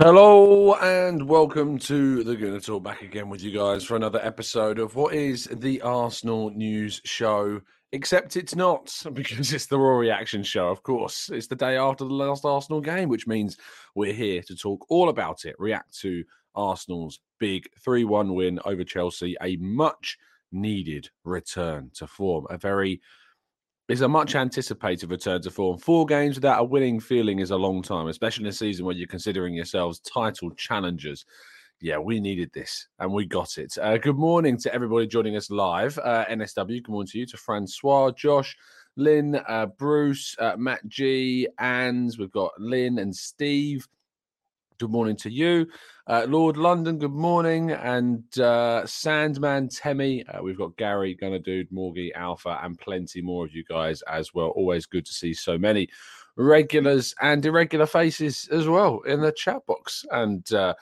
Hello and welcome to the Gooner Talk back again with you guys for another episode of what is the Arsenal News Show. Except it's not because it's the Raw Reaction Show, of course. It's the day after the last Arsenal game, which means we're here to talk all about it, react to Arsenal's big 3 1 win over Chelsea, a much needed return to form, a very is a much anticipated return to form. Four games without a winning feeling is a long time, especially in a season where you're considering yourselves title challengers. Yeah, we needed this and we got it. Uh, good morning to everybody joining us live. Uh, NSW, good morning to you, to Francois, Josh, Lynn, uh, Bruce, uh, Matt G, and we've got Lynn and Steve. Good morning to you. Uh, Lord London, good morning. And uh, Sandman Temi, uh, we've got Gary, Gunner Dude, Morgie, Alpha, and plenty more of you guys as well. Always good to see so many regulars and irregular faces as well in the chat box. And uh,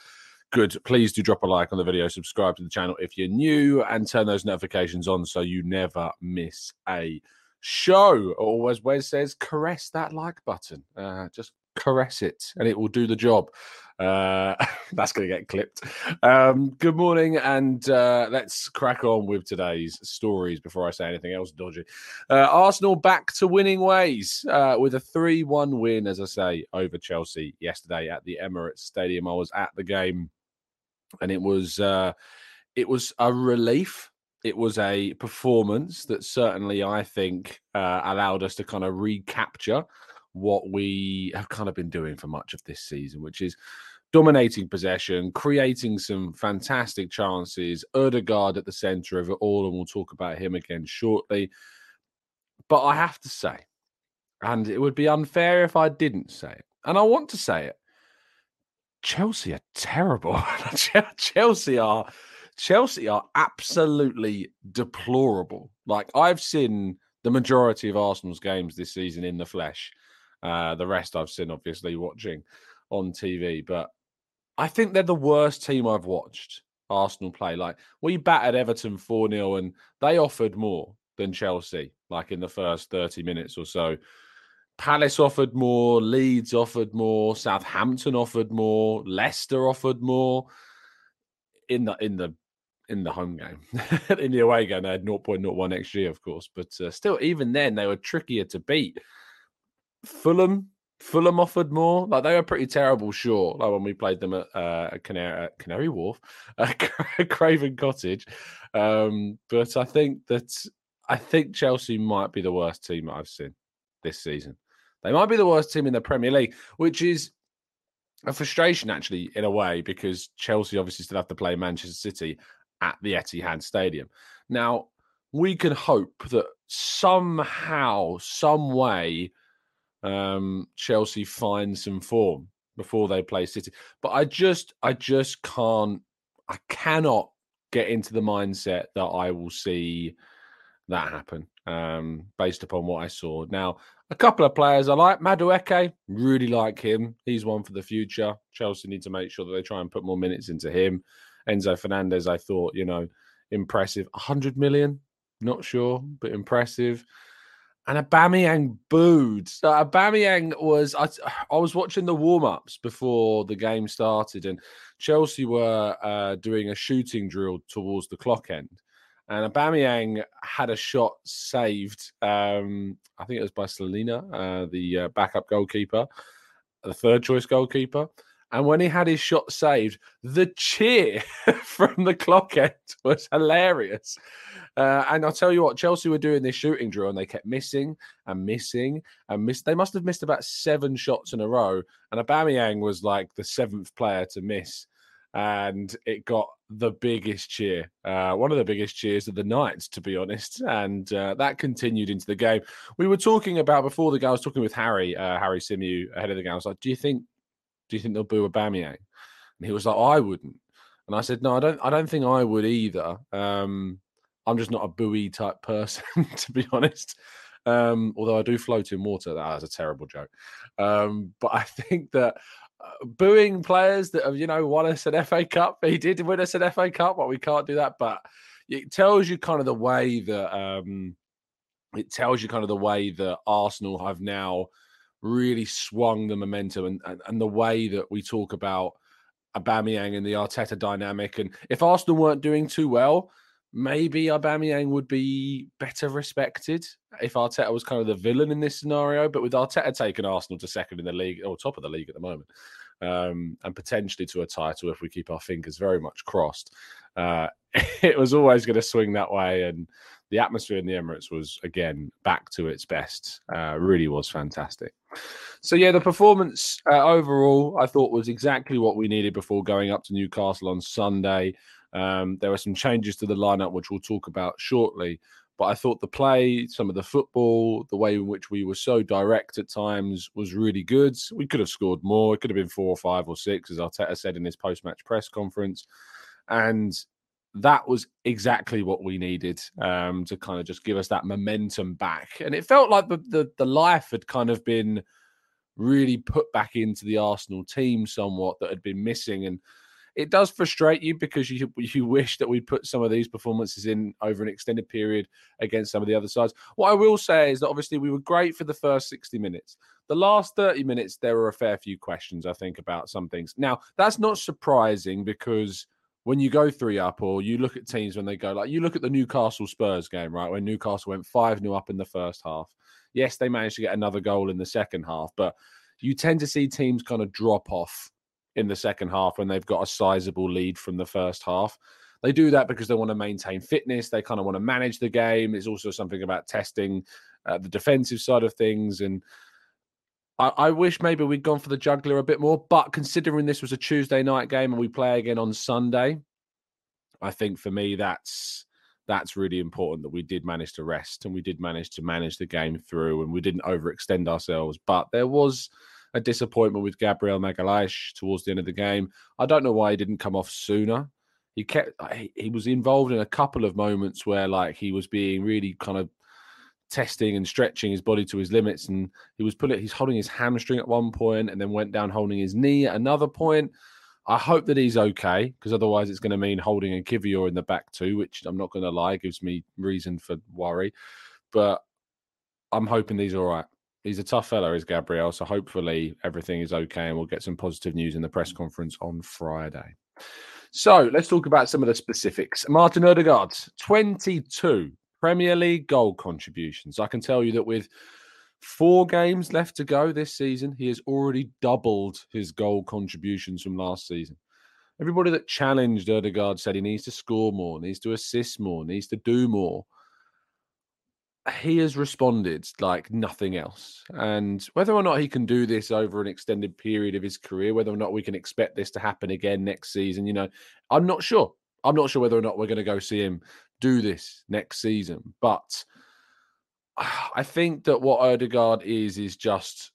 good, please do drop a like on the video, subscribe to the channel if you're new, and turn those notifications on so you never miss a show. Or as Wes says, caress that like button. Uh, just caress it and it will do the job. Uh, that's going to get clipped. Um, good morning, and uh, let's crack on with today's stories before I say anything else dodgy. Uh, Arsenal back to winning ways uh, with a 3 1 win, as I say, over Chelsea yesterday at the Emirates Stadium. I was at the game, and it was uh, it was a relief. It was a performance that certainly I think uh, allowed us to kind of recapture what we have kind of been doing for much of this season, which is dominating possession, creating some fantastic chances. Odegaard at the centre of it all, and we'll talk about him again shortly. But I have to say, and it would be unfair if I didn't say it, and I want to say it. Chelsea are terrible. Chelsea are Chelsea are absolutely deplorable. Like I've seen the majority of Arsenal's games this season in the flesh. Uh, the rest I've seen, obviously, watching on TV. But I think they're the worst team I've watched Arsenal play. Like, we battered Everton 4 0, and they offered more than Chelsea, like in the first 30 minutes or so. Palace offered more, Leeds offered more, Southampton offered more, Leicester offered more in the in the in the home game. in the away game, they had 0.01 XG, of course, but uh, still, even then, they were trickier to beat. Fulham, Fulham offered more. Like they were pretty terrible, sure. Like when we played them at uh, Canary, Canary Wharf, uh, Craven Cottage. Um, but I think that I think Chelsea might be the worst team I've seen this season. They might be the worst team in the Premier League, which is a frustration actually in a way because Chelsea obviously still have to play Manchester City at the Etihad Stadium. Now we can hope that somehow, some way um, Chelsea find some form before they play City. But I just, I just can't, I cannot get into the mindset that I will see that happen um, based upon what I saw. Now, a couple of players I like. Madueke, really like him. He's one for the future. Chelsea need to make sure that they try and put more minutes into him. Enzo Fernandez, I thought, you know, impressive. 100 million, not sure, but impressive. And Aubameyang booed. So Aubameyang was, I, I was watching the warm ups before the game started, and Chelsea were uh, doing a shooting drill towards the clock end and Aubameyang had a shot saved. Um, I think it was by Slonina, uh, the uh, backup goalkeeper, the third choice goalkeeper. And when he had his shot saved, the cheer from the clock end was hilarious. Uh, and I'll tell you what, Chelsea were doing this shooting drill and they kept missing and missing and missed. They must have missed about seven shots in a row. And Aubameyang was like the seventh player to miss and it got the biggest cheer, uh, one of the biggest cheers of the night, to be honest. And uh, that continued into the game. We were talking about before the game. I was talking with Harry, uh, Harry Symeou, ahead of the game. I was like, "Do you think, do you think they'll boo Aubameyang?" And he was like, "I wouldn't." And I said, "No, I don't. I don't think I would either. Um, I'm just not a buoy type person, to be honest." Um, although I do float in water, that was a terrible joke. Um, but I think that uh, booing players that have, you know, won us an FA Cup. He did win us an FA Cup, but we can't do that. But it tells you kind of the way that um, it tells you kind of the way that Arsenal have now really swung the momentum and, and, and the way that we talk about Aubameyang and the Arteta dynamic. And if Arsenal weren't doing too well, maybe Aubameyang would be better respected if Arteta was kind of the villain in this scenario. But with Arteta taking Arsenal to second in the league or top of the league at the moment, um, and potentially to a title if we keep our fingers very much crossed, uh, it was always going to swing that way. And the atmosphere in the Emirates was again back to its best. Uh, really was fantastic. So yeah, the performance uh, overall I thought was exactly what we needed before going up to Newcastle on Sunday. Um, there were some changes to the lineup, which we'll talk about shortly. But I thought the play, some of the football, the way in which we were so direct at times was really good. We could have scored more. It could have been four or five or six, as Arteta said in his post match press conference. And that was exactly what we needed um, to kind of just give us that momentum back. And it felt like the, the, the life had kind of been really put back into the Arsenal team somewhat that had been missing. And it does frustrate you because you you wish that we put some of these performances in over an extended period against some of the other sides. What I will say is that obviously we were great for the first 60 minutes. The last 30 minutes, there were a fair few questions, I think, about some things. Now, that's not surprising because when you go three up or you look at teams when they go, like you look at the Newcastle Spurs game, right? When Newcastle went 5 0 up in the first half. Yes, they managed to get another goal in the second half, but you tend to see teams kind of drop off in the second half when they've got a sizable lead from the first half. They do that because they want to maintain fitness. They kind of want to manage the game. It's also something about testing uh, the defensive side of things. And I, I, wish maybe we'd gone for the juggler a bit more. But considering this was a Tuesday night game and we play again on Sunday, I think for me that's that's really important that we did manage to rest and we did manage to manage the game through and we didn't overextend ourselves. But there was a disappointment with Gabriel Magalhaes towards the end of the game. I don't know why he didn't come off sooner. He kept he, he was involved in a couple of moments where like he was being really kind of testing and stretching his body to his limits and he was pulling, he's holding his hamstring at one point and then went down holding his knee at another point. I hope that he's okay because otherwise it's going to mean holding a Kiwior in the back too, which I'm not going to lie gives me reason for worry. But I'm hoping he's all right he's a tough fellow, is Gabriel. So hopefully everything is okay, and we'll get some positive news in the press conference on Friday. So let's talk about some of the specifics. Martin Odegaard, 22 Premier League goal contributions. I can tell you that with four games left to go this season, he has already doubled his goal contributions from last season. Everybody that challenged Odegaard said he needs to score more, needs to assist more, needs to do more he has responded like nothing else. And whether or not he can do this over an extended period of his career, whether or not we can expect this to happen again next season, you know, I'm not sure. I'm not sure whether or not we're going to go see him do this next season. But I think that what Odegaard is, is just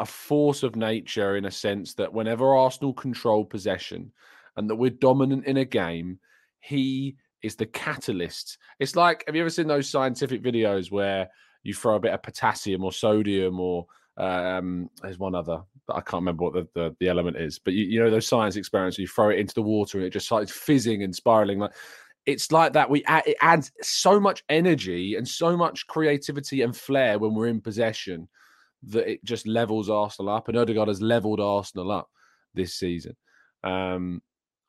a force of nature in a sense that whenever Arsenal control possession and that we're dominant in a game, he is the catalyst. It's like, have you ever seen those scientific videos where you throw a bit of potassium or sodium or um, there's one other, I can't remember what the, the, the element is. But you, you know those science experiments, where you throw it into the water and it just starts fizzing and spiraling. Like it's like that. We add, it adds so much energy and so much creativity and flair when we're in possession that it just levels Arsenal up. And Odegaard has leveled Arsenal up this season. Um,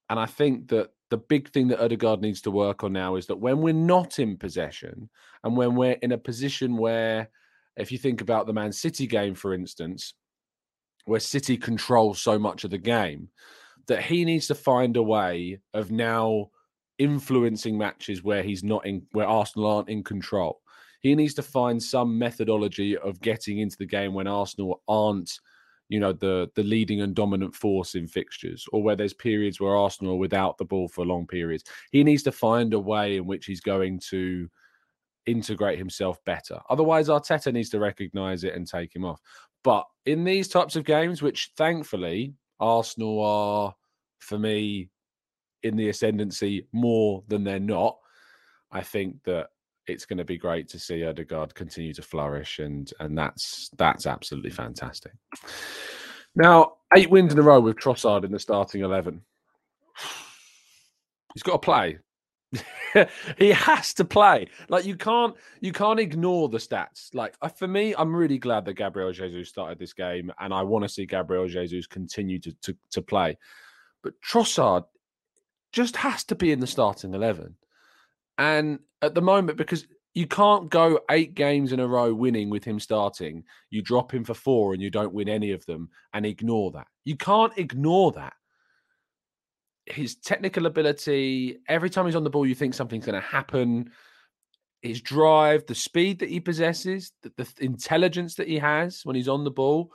and I think that the big thing that Odegaard needs to work on now is that when we're not in possession and when we're in a position where if you think about the Man City game, for instance, where City controls so much of the game, that he needs to find a way of now influencing matches where he's not in, where Arsenal aren't in control. He needs to find some methodology of getting into the game when Arsenal aren't, you know, the the leading and dominant force in fixtures, or where there's periods where Arsenal are without the ball for long periods. He needs to find a way in which he's going to integrate himself better. Otherwise, Arteta needs to recognize it and take him off. But in these types of games, which thankfully Arsenal are, for me, in the ascendancy more than they're not, I think that it's going to be great to see Odegaard continue to flourish, and and that's that's absolutely fantastic. Now, eight wins in a row with Trossard in the starting eleven. He's got to play. he has to play. Like you can't you can't ignore the stats. Like for me, I'm really glad that Gabriel Jesus started this game, and I want to see Gabriel Jesus continue to to, to play. But Trossard just has to be in the starting eleven. And at the moment, because you can't go eight games in a row winning with him starting, you drop him for four and you don't win any of them and ignore that. You can't ignore that his technical ability, every time he's on the ball, you think something's going to happen. His drive, the speed that he possesses, the, the, intelligence that he has when he's on the ball.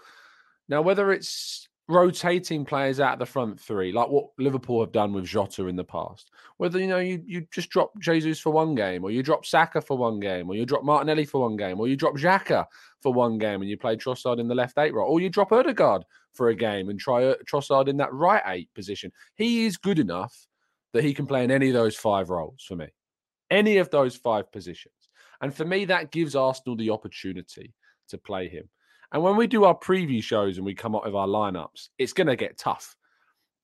Now, whether it's rotating players out of the front three, like what Liverpool have done with Jota in the past, whether you know you you just drop Jesus for one game, or you drop Saka for one game, or you drop Martinelli for one game, or you drop Xhaka for one game and you play Trossard in the left eight role, or you drop Odegaard for a game and try uh, Trossard in that right eight position. He is good enough that he can play in any of those five roles for me, any of those five positions. And for me, that gives Arsenal the opportunity to play him. And when we do our preview shows and we come up with our lineups, it's going to get tough.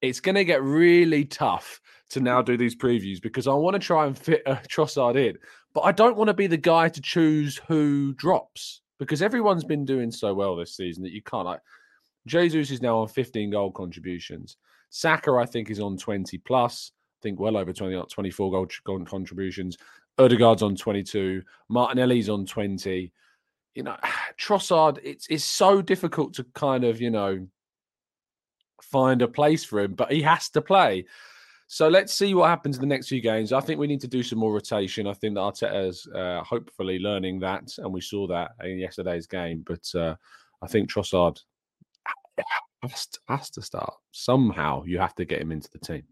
It's going to get really tough to now do these previews because I want to try and fit a Trossard in, but I don't want to be the guy to choose who drops because everyone's been doing so well this season that you can't like Jesus is now on 15 goal contributions. Saka, I think, is on 20 plus. I think well over 20, 24 goal, goal contributions. Odegaard's on 22. Martinelli's on 20. You know, Trossard, it's it's so difficult to kind of, you know, find a place for him, but he has to play. So let's see what happens in the next few games. I think we need to do some more rotation. I think that Arteta's uh, hopefully learning that, and we saw that in yesterday's game. But uh, I think Trossard has to, has to start somehow. You have to get him into the team.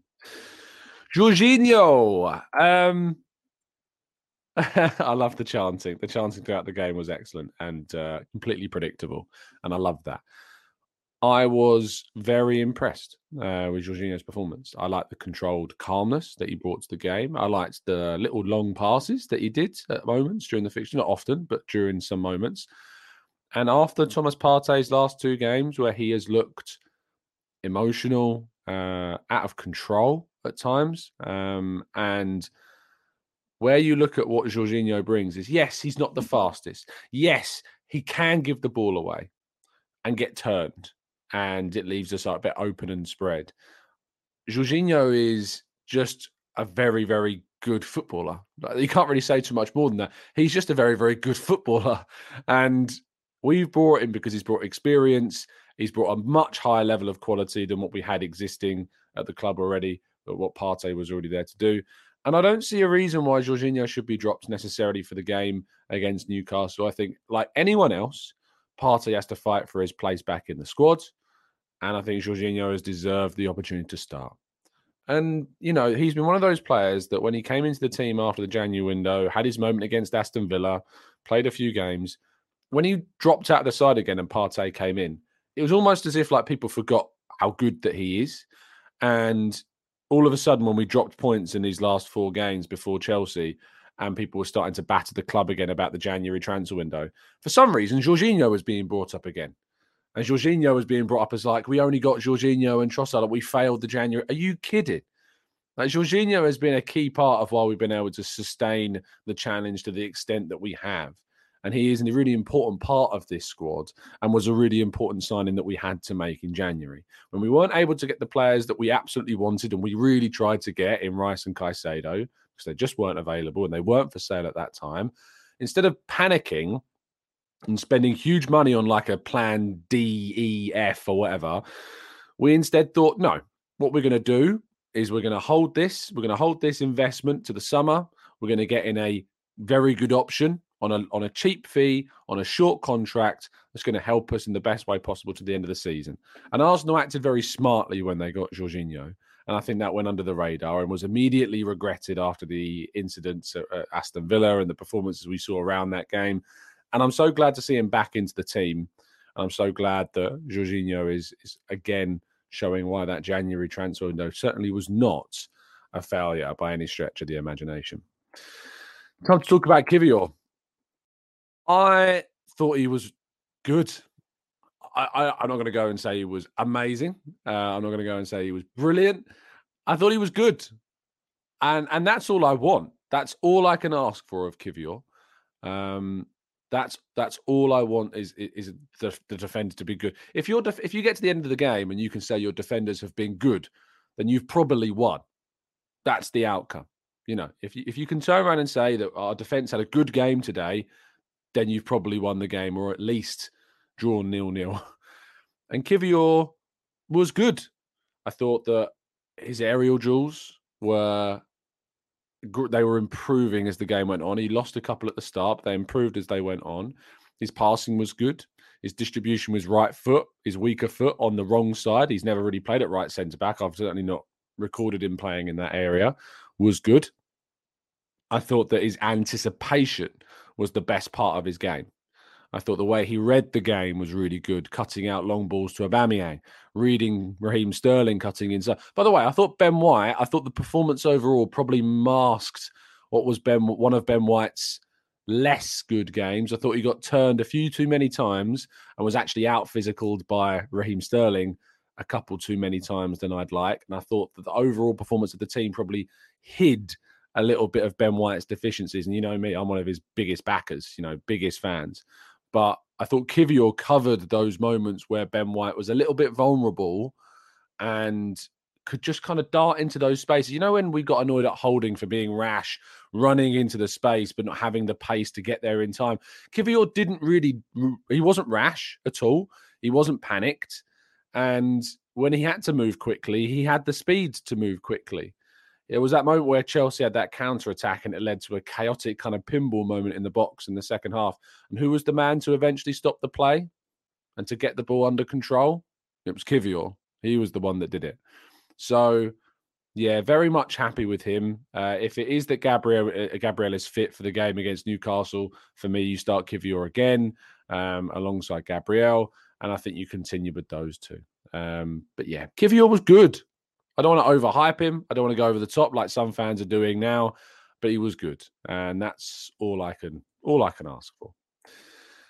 Jorginho. Um, I love the chanting. The chanting throughout the game was excellent and uh, completely predictable, and I love that. I was very impressed uh, with Jorginho's performance. I liked the controlled calmness that he brought to the game. I liked the little long passes that he did at moments during the fixture, not often, but during some moments. And after Thomas Partey's last two games, where he has looked emotional, uh, out of control at times, um, and where you look at what Jorginho brings is yes, he's not the fastest. Yes, he can give the ball away and get turned, and it leaves us a bit open and spread. Jorginho is just a very, very good footballer. You can't really say too much more than that. He's just a very, very good footballer. And We've brought him because he's brought experience. He's brought a much higher level of quality than what we had existing at the club already, but what Partey was already there to do. And I don't see a reason why Jorginho should be dropped necessarily for the game against Newcastle. I think, like anyone else, Partey has to fight for his place back in the squad. And I think Jorginho has deserved the opportunity to start. And, you know, he's been one of those players that when he came into the team after the January window, had his moment against Aston Villa, played a few games, when he dropped out of the side again and Partey came in, it was almost as if like people forgot how good that he is. And all of a sudden, when we dropped points in these last four games before Chelsea, and people were starting to batter the club again about the January transfer window, for some reason, Jorginho was being brought up again. And Jorginho was being brought up as like, we only got Jorginho and Trossard. We failed the January. Are you kidding? Like Jorginho has been a key part of why we've been able to sustain the challenge to the extent that we have. And he is a really important part of this squad and was a really important signing that we had to make in January. When we weren't able to get the players that we absolutely wanted and we really tried to get in Rice and Caicedo, because they just weren't available and they weren't for sale at that time, instead of panicking and spending huge money on like a plan D, E, F, or whatever, we instead thought, no, what we're going to do is we're going to hold this, we're going to hold this investment to the summer. We're going to get in a very good option on a on a cheap fee on a short contract that's going to help us in the best way possible to the end of the season. And Arsenal acted very smartly when they got Jorginho, and I think that went under the radar and was immediately regretted after the incidents at Aston Villa and the performances we saw around that game. And I'm so glad to see him back into the team. And I'm so glad that Jorginho is is again showing why that January transfer window certainly was not a failure by any stretch of the imagination. Time to talk about Kiwior. I thought he was good. I, am not going to go and say he was amazing. Uh, I'm not going to go and say he was brilliant. I thought he was good, and and that's all I want. That's all I can ask for of Kiwior. Um, that's that's all I want is is the, the defender to be good. If you're def- if you get to the end of the game and you can say your defenders have been good, then you've probably won. That's the outcome. You know, if you, if you can turn around and say that our defense had a good game today, then you've probably won the game or at least drawn nil nil. And Kiwior was good. I thought that his aerial duels were they were improving as the game went on. He lost a couple at the start, they improved as they went on. His passing was good. His distribution was right foot, his weaker foot on the wrong side. He's never really played at right centre back. I've certainly not recorded him playing in that area. Was good. I thought that his anticipation was the best part of his game. I thought the way he read the game was really good, cutting out long balls to Aubameyang, reading Raheem Sterling cutting inside. By the way, I thought Ben White, I thought the performance overall probably masked what was Ben one of Ben White's less good games. I thought he got turned a few too many times and was actually out physicaled by Raheem Sterling a couple too many times than I'd like. And I thought that the overall performance of the team probably hid a little bit of Ben White's deficiencies. And you know me, I'm one of his biggest backers, you know, biggest fans. But I thought Kiwior covered those moments where Ben White was a little bit vulnerable and could just kind of dart into those spaces. You know, when we got annoyed at Holding for being rash, running into the space, but not having the pace to get there in time. Kiwior didn't really, he wasn't rash at all. He wasn't panicked. And when he had to move quickly, he had the speed to move quickly. It was that moment where Chelsea had that counter attack and it led to a chaotic kind of pinball moment in the box in the second half. And who was the man to eventually stop the play and to get the ball under control? It was Kiwior. He was the one that did it. So, yeah, very much happy with him. Uh, if it is that Gabriel uh, Gabriel is fit for the game against Newcastle, for me, you start Kiwior again um, alongside Gabriel, and I think you continue with those two. Um, but yeah, Kiwior was good. I don't want to overhype him. I don't want to go over the top like some fans are doing now, but he was good, and that's all I can all I can ask for.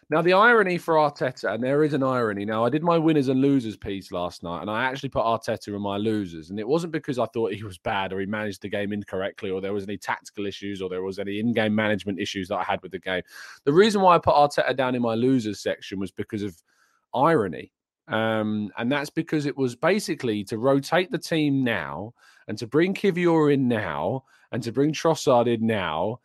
Now, the irony for Arteta, and there is an irony. Now, I did my winners and losers piece last night, and I actually put Arteta in my losers. And it wasn't because I thought he was bad or he managed the game incorrectly or there was any tactical issues or there was any in game management issues that I had with the game. The reason why I put Arteta down in my losers section was because of irony. Um, and that's because it was basically to rotate the team now and to bring Kiwior in now and to bring Trossard in now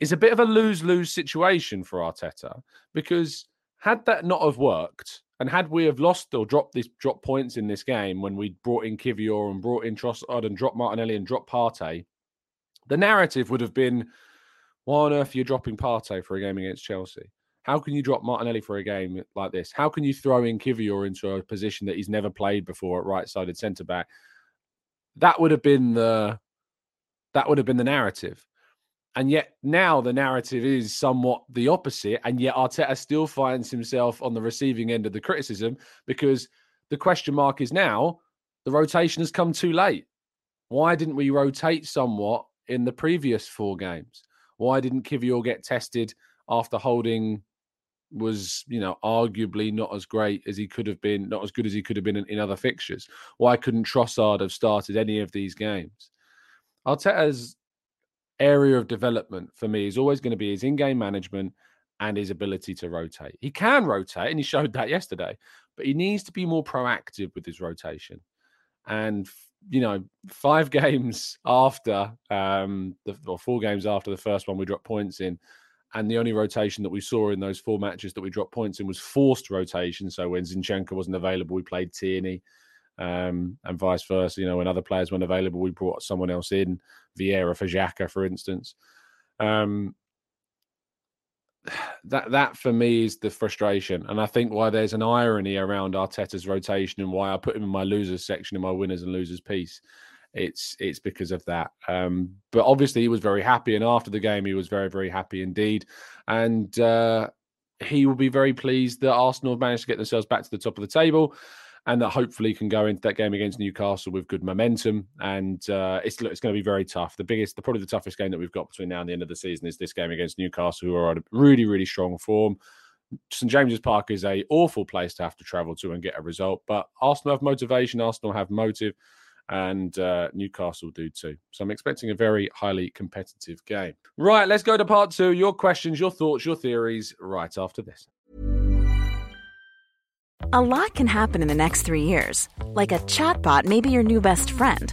is a bit of a lose lose situation for Arteta because had that not have worked and had we have lost or dropped these drop points in this game when we brought in Kiwior and brought in Trossard and dropped Martinelli and dropped Partey, the narrative would have been, why on earth are you dropping Partey for a game against Chelsea? How can you drop Martinelli for a game like this? How can you throw in Kiwior into a position that he's never played before at right-sided centre back? That would have been the that would have been the narrative. And yet now the narrative is somewhat the opposite. And yet Arteta still finds himself on the receiving end of the criticism because the question mark is now the rotation has come too late. Why didn't we rotate somewhat in the previous four games? Why didn't Kiwior get tested after holding was, you know, arguably not as great as he could have been, not as good as he could have been in, in other fixtures? Why couldn't Trossard have started any of these games? Arteta's area of development for me is always going to be his in-game management and his ability to rotate. He can rotate, and he showed that yesterday, but he needs to be more proactive with his rotation. And you know, five games after um, the or four games after the first one, we dropped points in, and the only rotation that we saw in those four matches that we dropped points in was forced rotation. So when Zinchenko wasn't available, we played Tierney, um, and vice versa. You know, when other players weren't available, we brought someone else in, Vieira for Xhaka, for instance. Um, that that for me is the frustration, and I think why there's an irony around Arteta's rotation and why I put him in my losers section in my winners and losers piece. It's it's because of that. Um, but obviously, he was very happy, and after the game, he was very very happy indeed, and uh, he will be very pleased that Arsenal have managed to get themselves back to the top of the table and that hopefully can go into that game against Newcastle with good momentum. And uh, it's it's going to be very tough. The biggest, the, probably the toughest game that we've got between now and the end of the season is this game against Newcastle, who are on a really really strong form. St James's Park is a awful place to have to travel to and get a result, but Arsenal have motivation. Arsenal have motive. And uh, Newcastle do too. So I'm expecting a very highly competitive game. Right, let's go to part two. Your questions, your thoughts, your theories right after this. A lot can happen in the next three years. Like a chatbot may be your new best friend.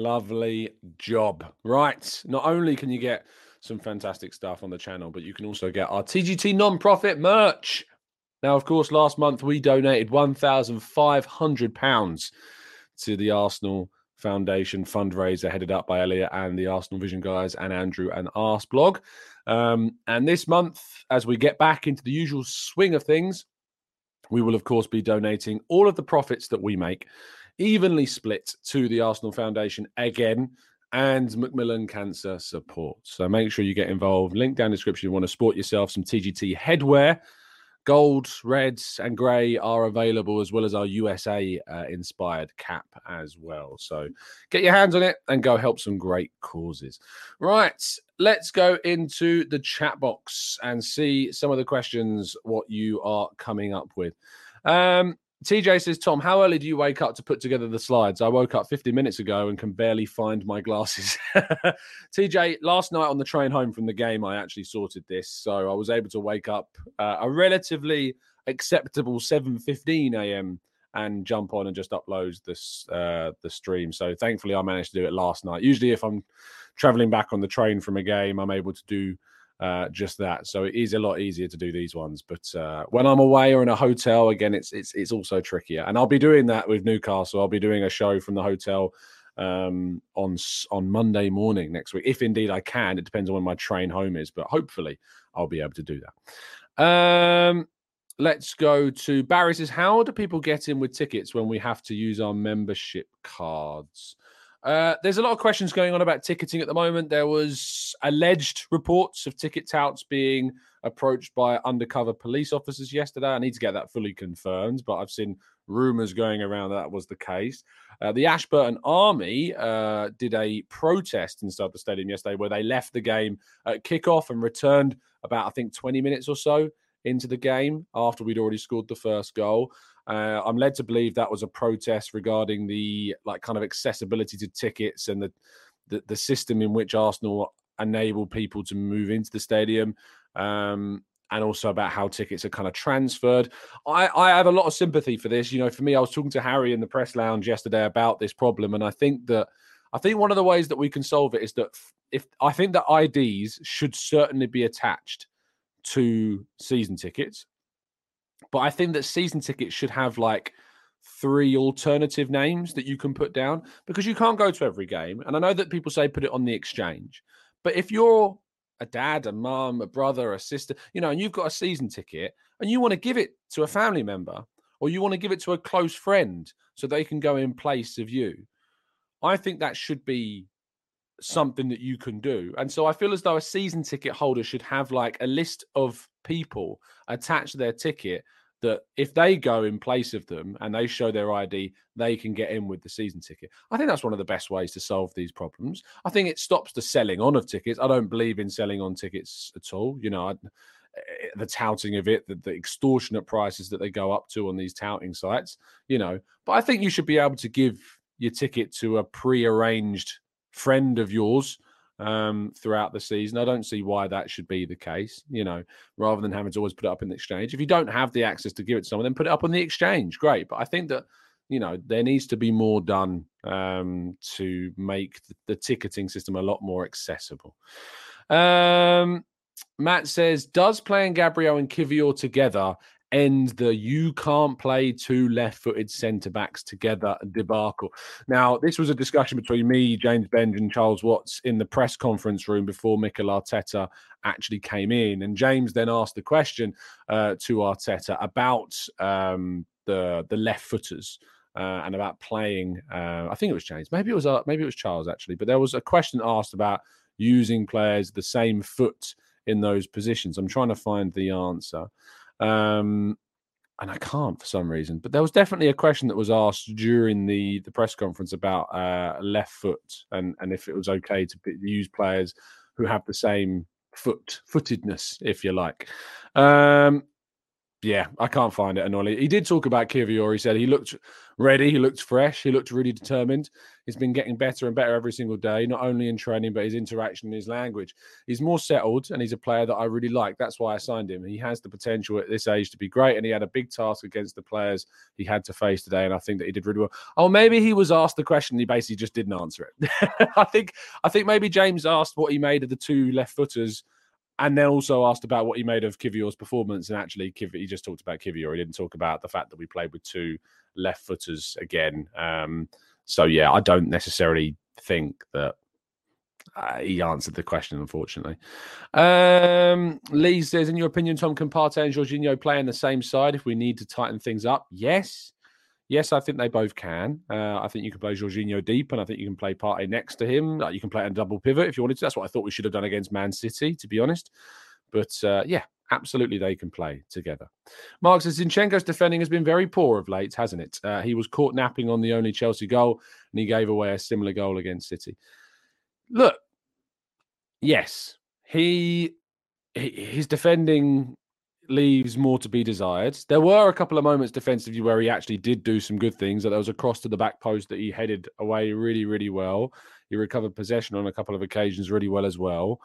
Lovely job. Right. Not only can you get some fantastic stuff on the channel, but you can also get our TGT non-profit merch. Now, of course, last month we donated £1,500 to the Arsenal Foundation fundraiser headed up by Elliot and the Arsenal Vision guys and Andrew and Arsblog. Um, and this month, as we get back into the usual swing of things, we will, of course, be donating all of the profits that we make evenly split to the Arsenal Foundation again and Macmillan Cancer Support. So make sure you get involved. Link down description. You want to sport yourself some TGT headwear. Gold, reds, and grey are available, as well as our USA uh, inspired cap as well. So get your hands on it and go help some great causes. Right, let's go into the chat box and see some of the questions what you are coming up with. Um, TJ says, Tom, how early do you wake up to put together the slides? I woke up 50 minutes ago and can barely find my glasses. TJ, last night on the train home from the game, I actually sorted this. So I was able to wake up uh, a relatively acceptable 7.15 a.m. and jump on and just upload this uh, the stream. So thankfully, I managed to do it last night. Usually, if I'm traveling back on the train from a game, I'm able to do uh, just that. So it is a lot easier to do these ones. But uh, when I'm away or in a hotel, again, it's it's it's also trickier. And I'll be doing that with Newcastle. I'll be doing a show from the hotel um, on on Monday morning next week, if indeed I can. It depends on when my train home is, but hopefully I'll be able to do that. Um, let's go to Barry says, How do people get in with tickets when we have to use our membership cards? Uh, there's a lot of questions going on about ticketing at the moment. There was alleged reports of ticket touts being approached by undercover police officers yesterday. I need to get that fully confirmed, but I've seen rumors going around that, that was the case. Uh, the Ashburton Army uh, did a protest inside the stadium yesterday where they left the game at kickoff and returned about, I think, 20 minutes or so into the game after we'd already scored the first goal. Uh, I'm led to believe that was a protest regarding the like kind of accessibility to tickets and the the, the system in which Arsenal enable people to move into the stadium. Um, and also about how tickets are kind of transferred. I, I have a lot of sympathy for this. You know, for me, I was talking to Harry in the press lounge yesterday about this problem, and I think that I think one of the ways that we can solve it is that if I think that IDs should certainly be attached to season tickets, but I think that season tickets should have like three alternative names that you can put down because you can't go to every game. And I know that people say put it on the exchange, but if you're a dad, a mum, a brother, a sister, you know, and you've got a season ticket and you want to give it to a family member or you want to give it to a close friend so they can go in place of you, I think that should be something that you can do. And so I feel as though a season ticket holder should have like a list of people attached to their ticket that if they go in place of them and they show their ID, they can get in with the season ticket. I think that's one of the best ways to solve these problems. I think it stops the selling on of tickets. I don't believe in selling on tickets at all. You know, I, eh, the touting of it, the, the extortionate prices that they go up to on these touting sites, you know, but I think you should be able to give your ticket to a pre-arranged friend of yours um, throughout the season. I don't see why that should be the case, you know, rather than having to always put it up in the exchange. If you don't have the access to give it to someone, then put it up on the exchange. Great. But I think that, you know, there needs to be more done um, to make the, the ticketing system a lot more accessible. Um, Matt says, does playing Gabriel and Kiwior together end the you can't play two left-footed centre backs together debacle. Now, this was a discussion between me, James Benge, and Charles Watts in the press conference room before Mikel Arteta actually came in, and James then asked the question uh, to Arteta about um, the the left-footers. Uh, and about playing, uh, I think it was James. Maybe it was uh, maybe it was Charles actually. But there was a question asked about using players the same foot in those positions. I'm trying to find the answer. Um, and I can't for some reason. But there was definitely a question that was asked during the the press conference about uh, left foot and and if it was okay to use players who have the same foot footedness, if you like. Um, yeah, I can't find it. Annoyingly, he did talk about Kiwior. He said he looked ready, he looked fresh, he looked really determined. He's been getting better and better every single day, not only in training but his interaction and his language. He's more settled, and he's a player that I really like. That's why I signed him. He has the potential at this age to be great, and he had a big task against the players he had to face today, and I think that he did really well. Oh, maybe he was asked the question, he basically just didn't answer it. I think I think maybe James asked what he made of the two left footers and then also asked about what he made of Kiwior's performance. And actually, Kiv- he just talked about Kiwior. He didn't talk about the fact that we played with two left footers again. Um, so, yeah, I don't necessarily think that uh, he answered the question, unfortunately. Um, Lee says, in your opinion, Tom, can Partey and Jorginho play on the same side if we need to tighten things up? Yes. Yes, I think they both can. Uh, I think you can play Jorginho deep, and I think you can play Partey next to him. Like you can play a double pivot if you wanted to. That's what I thought we should have done against Man City, to be honest. But uh, yeah, absolutely, they can play together. Mark says Zinchenko's defending has been very poor of late, hasn't it? Uh, he was caught napping on the only Chelsea goal, and he gave away a similar goal against City. Look, yes, he his defending leaves more to be desired. There were a couple of moments defensively where he actually did do some good things. That there was a cross to the back post that he headed away really, really well. He recovered possession on a couple of occasions really well as well.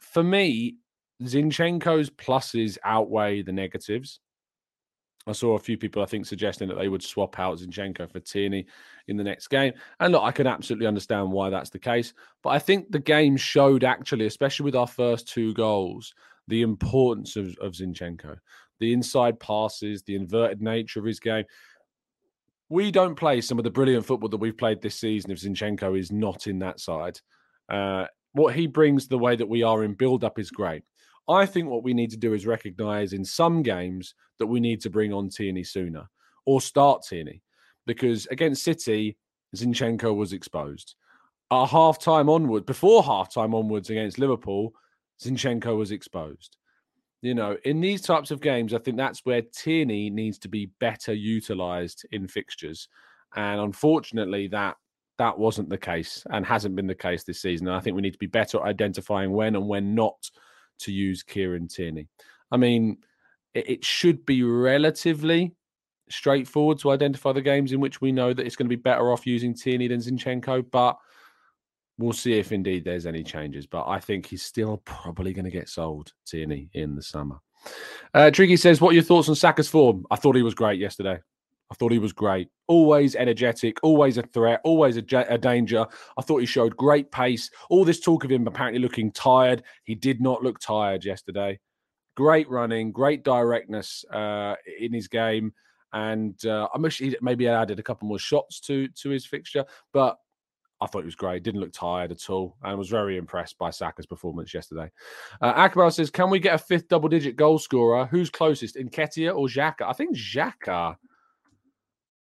For me, Zinchenko's pluses outweigh the negatives. I saw a few people, I think, suggesting that they would swap out Zinchenko for Tierney in the next game. And look, I can absolutely understand why that's the case. But I think the game showed actually, especially with our first two goals, the importance of, of Zinchenko, the inside passes, the inverted nature of his game. We don't play some of the brilliant football that we've played this season if Zinchenko is not in that side. Uh, what he brings the way that we are in build up is great. I think what we need to do is recognize in some games that we need to bring on Tierney sooner or start Tierney because against City, Zinchenko was exposed. At half time onward, before half time onwards against Liverpool, Zinchenko was exposed. You know, in these types of games, I think that's where Tierney needs to be better utilized in fixtures. And unfortunately, that that wasn't the case and hasn't been the case this season. And I think we need to be better at identifying when and when not to use Kieran Tierney. I mean, it, it should be relatively straightforward to identify the games in which we know that it's going to be better off using Tierney than Zinchenko, but we'll see if indeed there's any changes. But I think he's still probably going to get sold, Tierney, in the summer. Uh, Tricky says, What are your thoughts on Saka's form? I thought he was great yesterday. I thought he was great. Always energetic, always a threat, always a, a, danger. I thought he showed great pace. All this talk of him apparently looking tired. He did not look tired yesterday. Great running, great directness uh, in his game. And uh, I wish he maybe added a couple more shots to to his fixture, but I thought he was great. Didn't look tired at all, and was very impressed by Saka's performance yesterday. Uh, Akbar says, "Can we get a fifth double-digit goal scorer? Who's closest, Nketiah or Xhaka? I think Xhaka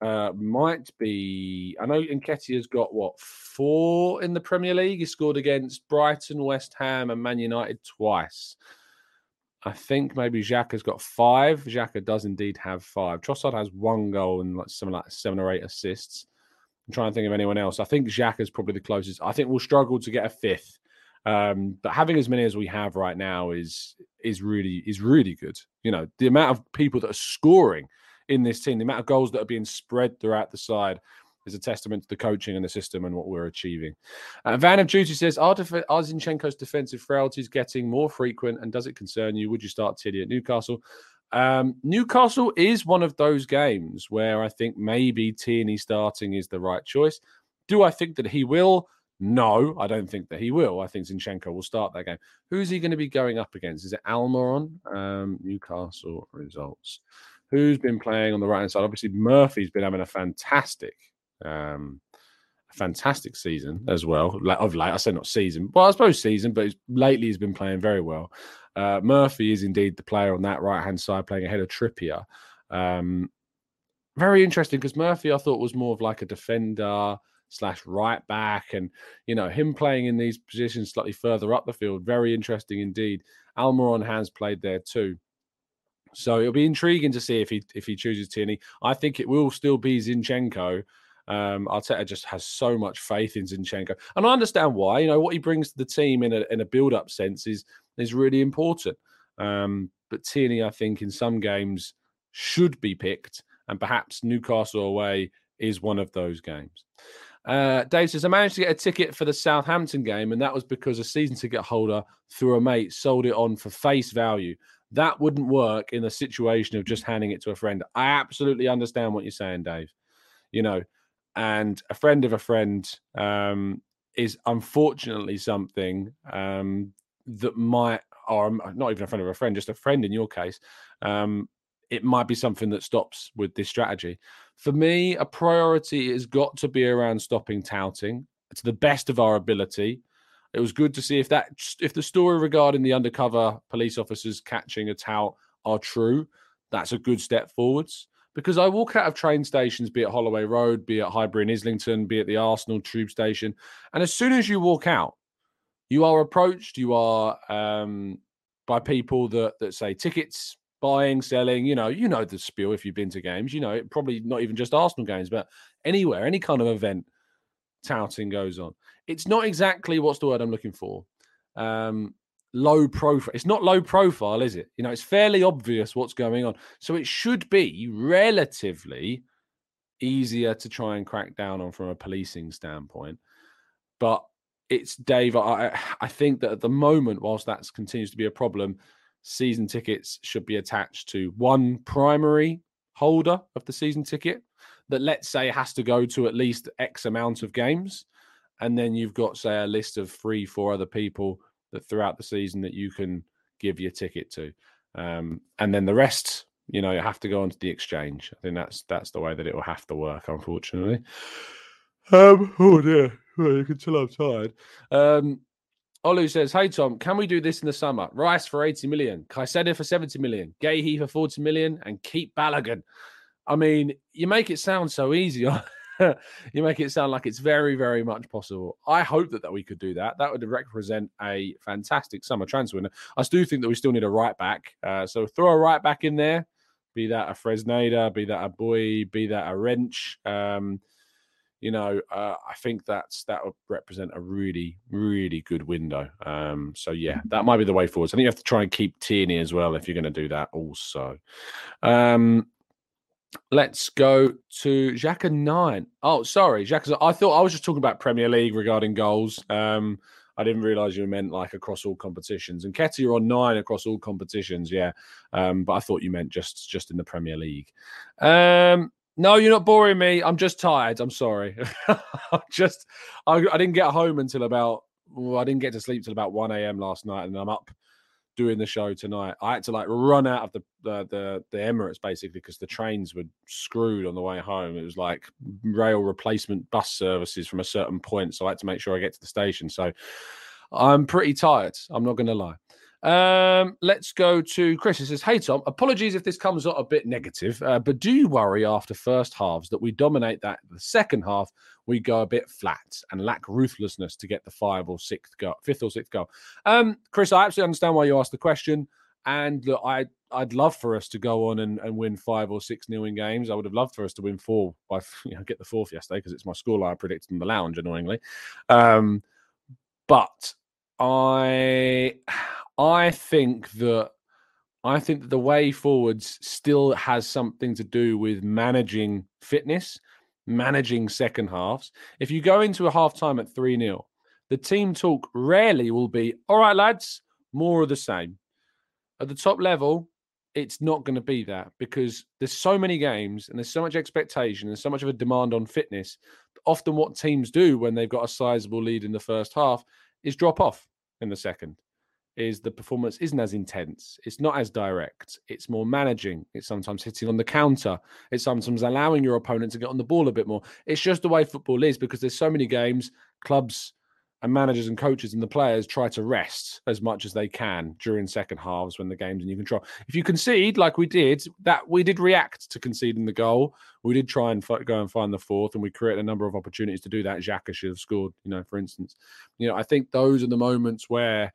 uh, might be. I know Nketiah's got what four in the Premier League. He scored against Brighton, West Ham, and Man United twice. I think maybe Xhaka's got five. Xhaka does indeed have five. Trossard has one goal and like something like seven or eight assists. I'm trying to think of anyone else. I think Xhaka's probably the closest. I think we'll struggle to get a fifth. Um, but having as many as we have right now is is really is really good. You know, the amount of people that are scoring in this team. The amount of goals that are being spread throughout the side is a testament to the coaching and the system and what we're achieving. Uh, Van of Duty says, are, def- are Zinchenko's defensive frailties getting more frequent and does it concern you? Would you start Tilly at Newcastle? Um, Newcastle is one of those games where I think maybe Tierney starting is the right choice. Do I think that he will? No, I don't think that he will. I think Zinchenko will start that game. Who's he going to be going up against? Is it Almiron? Um, Newcastle results who's been playing on the right hand side? Obviously, Murphy's been having a fantastic, um, fantastic season as well. Of late, I say not season, well, I suppose season, but lately he's been playing very well. Uh, Murphy is indeed the player on that right hand side, playing ahead of Trippier. Um, very interesting because Murphy, I thought, was more of like a defender slash right back, and you know him playing in these positions slightly further up the field. Very interesting indeed. Almiron has played there too. So it'll be intriguing to see if he if he chooses Tierney. I think it will still be Zinchenko. Um, Arteta just has so much faith in Zinchenko, and I understand why. You know what he brings to the team in a in a build up sense is is really important. Um, but Tierney, I think, in some games should be picked, and perhaps Newcastle away is one of those games. Uh, Dave says, I managed to get a ticket for the Southampton game, and that was because a season ticket holder, through a mate, sold it on for face value. That wouldn't work in the situation of just handing it to a friend. I absolutely understand what you're saying, Dave. You know, and a friend of a friend um, is unfortunately something um, that might, or not even a friend of a friend, just a friend in your case, um, it might be something that stops with this strategy. For me, a priority has got to be around stopping touting to the best of our ability. It was good to see if that if the story regarding the undercover police officers catching a tout are true. That's a good step forwards because I walk out of train stations, be it Holloway Road, be it Highbury and Islington, be it the Arsenal tube station, and as soon as you walk out, you are approached. You are um, by people that that say tickets buying, selling. You know, you know the spiel if you've been to games. You know, probably not even just Arsenal games, but anywhere, any kind of event, touting goes on it's not exactly what's the word I'm looking for. Um, low profile. It's not low profile, is it? You know, it's fairly obvious what's going on. So it should be relatively easier to try and crack down on from a policing standpoint. But it's Dave. I I think that at the moment, whilst that continues to be a problem, season tickets should be attached to one primary holder of the season ticket that let's say has to go to at least X amount of games and then you've got say a list of three four other people that throughout the season that you can give your ticket to um, and then the rest you know you have to go onto the exchange i think that's that's the way that it will have to work unfortunately um oh dear well, you can tell i'm tired um Olu says, Hey Tom, can we do this in the summer? Rice for 80 million, Caicedo for 70 million, Guéhi for 40 million, and keep Balogun. I mean, you make it sound so easy. you make it sound like it's very, very much possible. I hope that, that we could do that. That would represent a fantastic summer transfer. And I do think that we still need a right back. Uh, so throw a right back in there, be that a Fresneda, be that a Boey, be that a Wrench. Um, you know, uh, I think that's that would represent a really, really good window. Um, so yeah, that might be the way forward. So I think you have to try and keep Tierney as well if you're going to do that. Also, um, Let's go to Xhaka nine. Oh, sorry, Xhaka. I thought I was just talking about Premier League regarding goals. Um, I didn't realize you meant like across all competitions. Nketiah, you're on nine across all competitions, yeah. Um, but I thought you meant just just in the Premier League. Um, no, you're not boring me. I'm just tired. I'm sorry. I'm just I, I didn't get home until about well, I didn't get to sleep till about 1 a.m. last night, and I'm up doing the show tonight. I had to like run out of the the the, the Emirates basically because the trains were screwed on the way home. It was like rail replacement bus services from a certain point, so I had to make sure I get to the station. So I'm pretty tired. I'm not going to lie. Um, let's go to Chris. He says, Hey, Tom, apologies if this comes out a bit negative, uh, but do you worry after first halves that we dominate that the second half, we go a bit flat and lack ruthlessness to get the five or sixth goal, fifth or sixth goal? Um, Chris, I absolutely understand why you asked the question. And look, I, I'd love for us to go on and, and win five or six nil in games. I would have loved for us to win four by you know, get the fourth yesterday because it's my score I predicted in the lounge, annoyingly. Um, but I I think that I think that the way forwards still has something to do with managing fitness, managing second halves. If you go into a half time at 3 0, the team talk rarely will be, all right, lads, more of the same. At the top level, it's not going to be that because there's so many games and there's so much expectation and so much of a demand on fitness. Often, what teams do when they've got a sizable lead in the first half is drop off in the second is the performance isn't as intense. It's not as direct. It's more managing. It's sometimes hitting on the counter. It's sometimes allowing your opponent to get on the ball a bit more. It's just the way football is because there's so many games, clubs and managers and coaches and the players try to rest as much as they can during second halves when the game's in your control. If you concede like we did, that we did react to conceding the goal. We did try and f- go and find the fourth, and we created a number of opportunities to do that. Xhaka should have scored, you know, for instance. You know, I think those are the moments where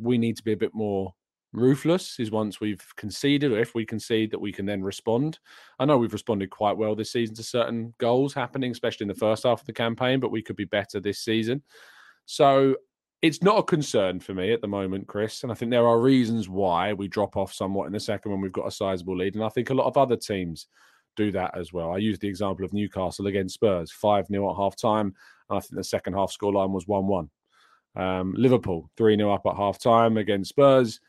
we need to be a bit more ruthless is once we've conceded or if we concede that we can then respond. I know we've responded quite well this season to certain goals happening especially in the first half of the campaign but we could be better this season. So it's not a concern for me at the moment chris and i think there are reasons why we drop off somewhat in the second when we've got a sizable lead and i think a lot of other teams do that as well. I use the example of newcastle against spurs 5-0 at half time and i think the second half scoreline was 1-1 um, Liverpool 3 0 up at half time against Spurs.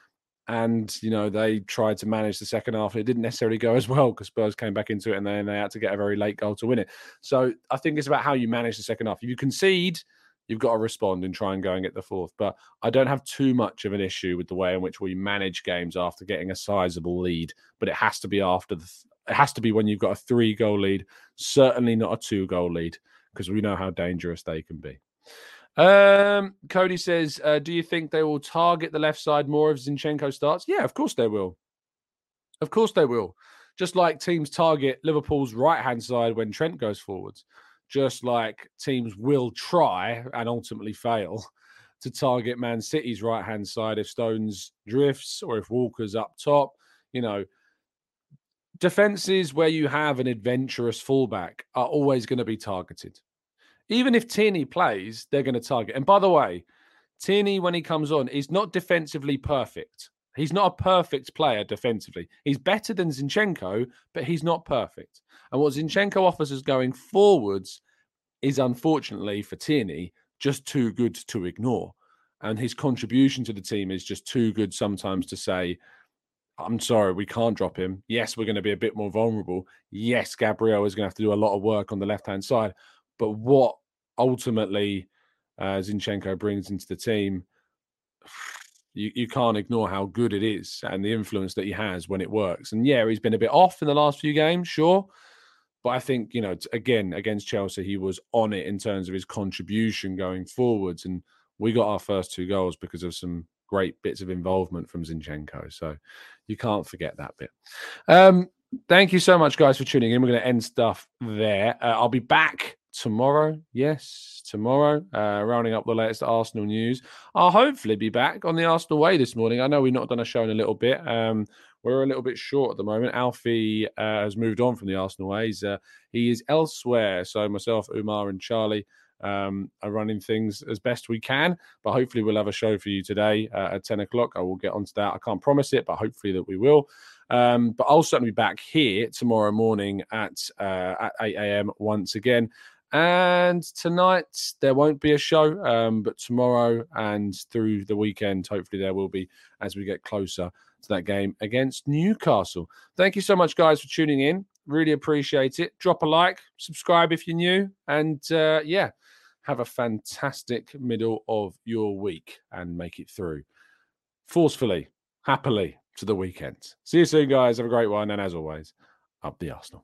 And, you know, they tried to manage the second half. It didn't necessarily go as well because Spurs came back into it and then they had to get a very late goal to win it. So I think it's about how you manage the second half. If you concede, you've got to respond and try and go and get the fourth. But I don't have too much of an issue with the way in which we manage games after getting a sizable lead. But it has to be after the, it has to be when you've got a three goal lead, certainly not a two goal lead, because we know how dangerous they can be. Um, Cody says, uh, "Do you think they will target the left side more if Zinchenko starts?" Yeah, of course they will. Of course they will. Just like teams target Liverpool's right hand side when Trent goes forwards, just like teams will try and ultimately fail to target Man City's right hand side if Stones drifts or if Walker's up top. You know, defenses where you have an adventurous fullback are always going to be targeted even if Tierney plays, they're going to target. And by the way, Tierney, when he comes on, is not defensively perfect. He's not a perfect player defensively. He's better than Zinchenko, but he's not perfect. And what Zinchenko offers us going forwards is unfortunately for Tierney just too good to ignore. And his contribution to the team is just too good sometimes to say, I'm sorry, we can't drop him. Yes, we're going to be a bit more vulnerable. Yes, Gabriel is going to have to do a lot of work on the left hand side. But what ultimately uh, Zinchenko brings into the team, you, you can't ignore how good it is and the influence that he has when it works. And yeah, he's been a bit off in the last few games, sure. But I think, you know, again, against Chelsea, he was on it in terms of his contribution going forwards. And we got our first two goals because of some great bits of involvement from Zinchenko. So you can't forget that bit. Um, thank you so much, guys, for tuning in. We're going to end stuff there. Uh, I'll be back tomorrow. Yes, tomorrow, uh, rounding up the latest Arsenal news. I'll hopefully be back on the Arsenal way this morning. I know we've not done a show in a little bit. Um, we're a little bit short at the moment. Alfie uh, has moved on from the Arsenal ways. Uh, he is elsewhere. So myself, Umar, and Charlie um, are running things as best we can. But hopefully, we'll have a show for you today uh, at 10 o'clock. I will get onto that. I can't promise it, but hopefully that we will. Um, but I'll certainly be back here tomorrow morning at uh, at 8 a.m. once again. And tonight there won't be a show, um, but tomorrow and through the weekend, hopefully there will be as we get closer to that game against Newcastle. Thank you so much, guys, for tuning in. Really appreciate it. Drop a like, subscribe if you're new, and uh, yeah, have a fantastic middle of your week and make it through forcefully, happily to the weekend. See you soon, guys. Have a great one, and as always, up the Arsenal.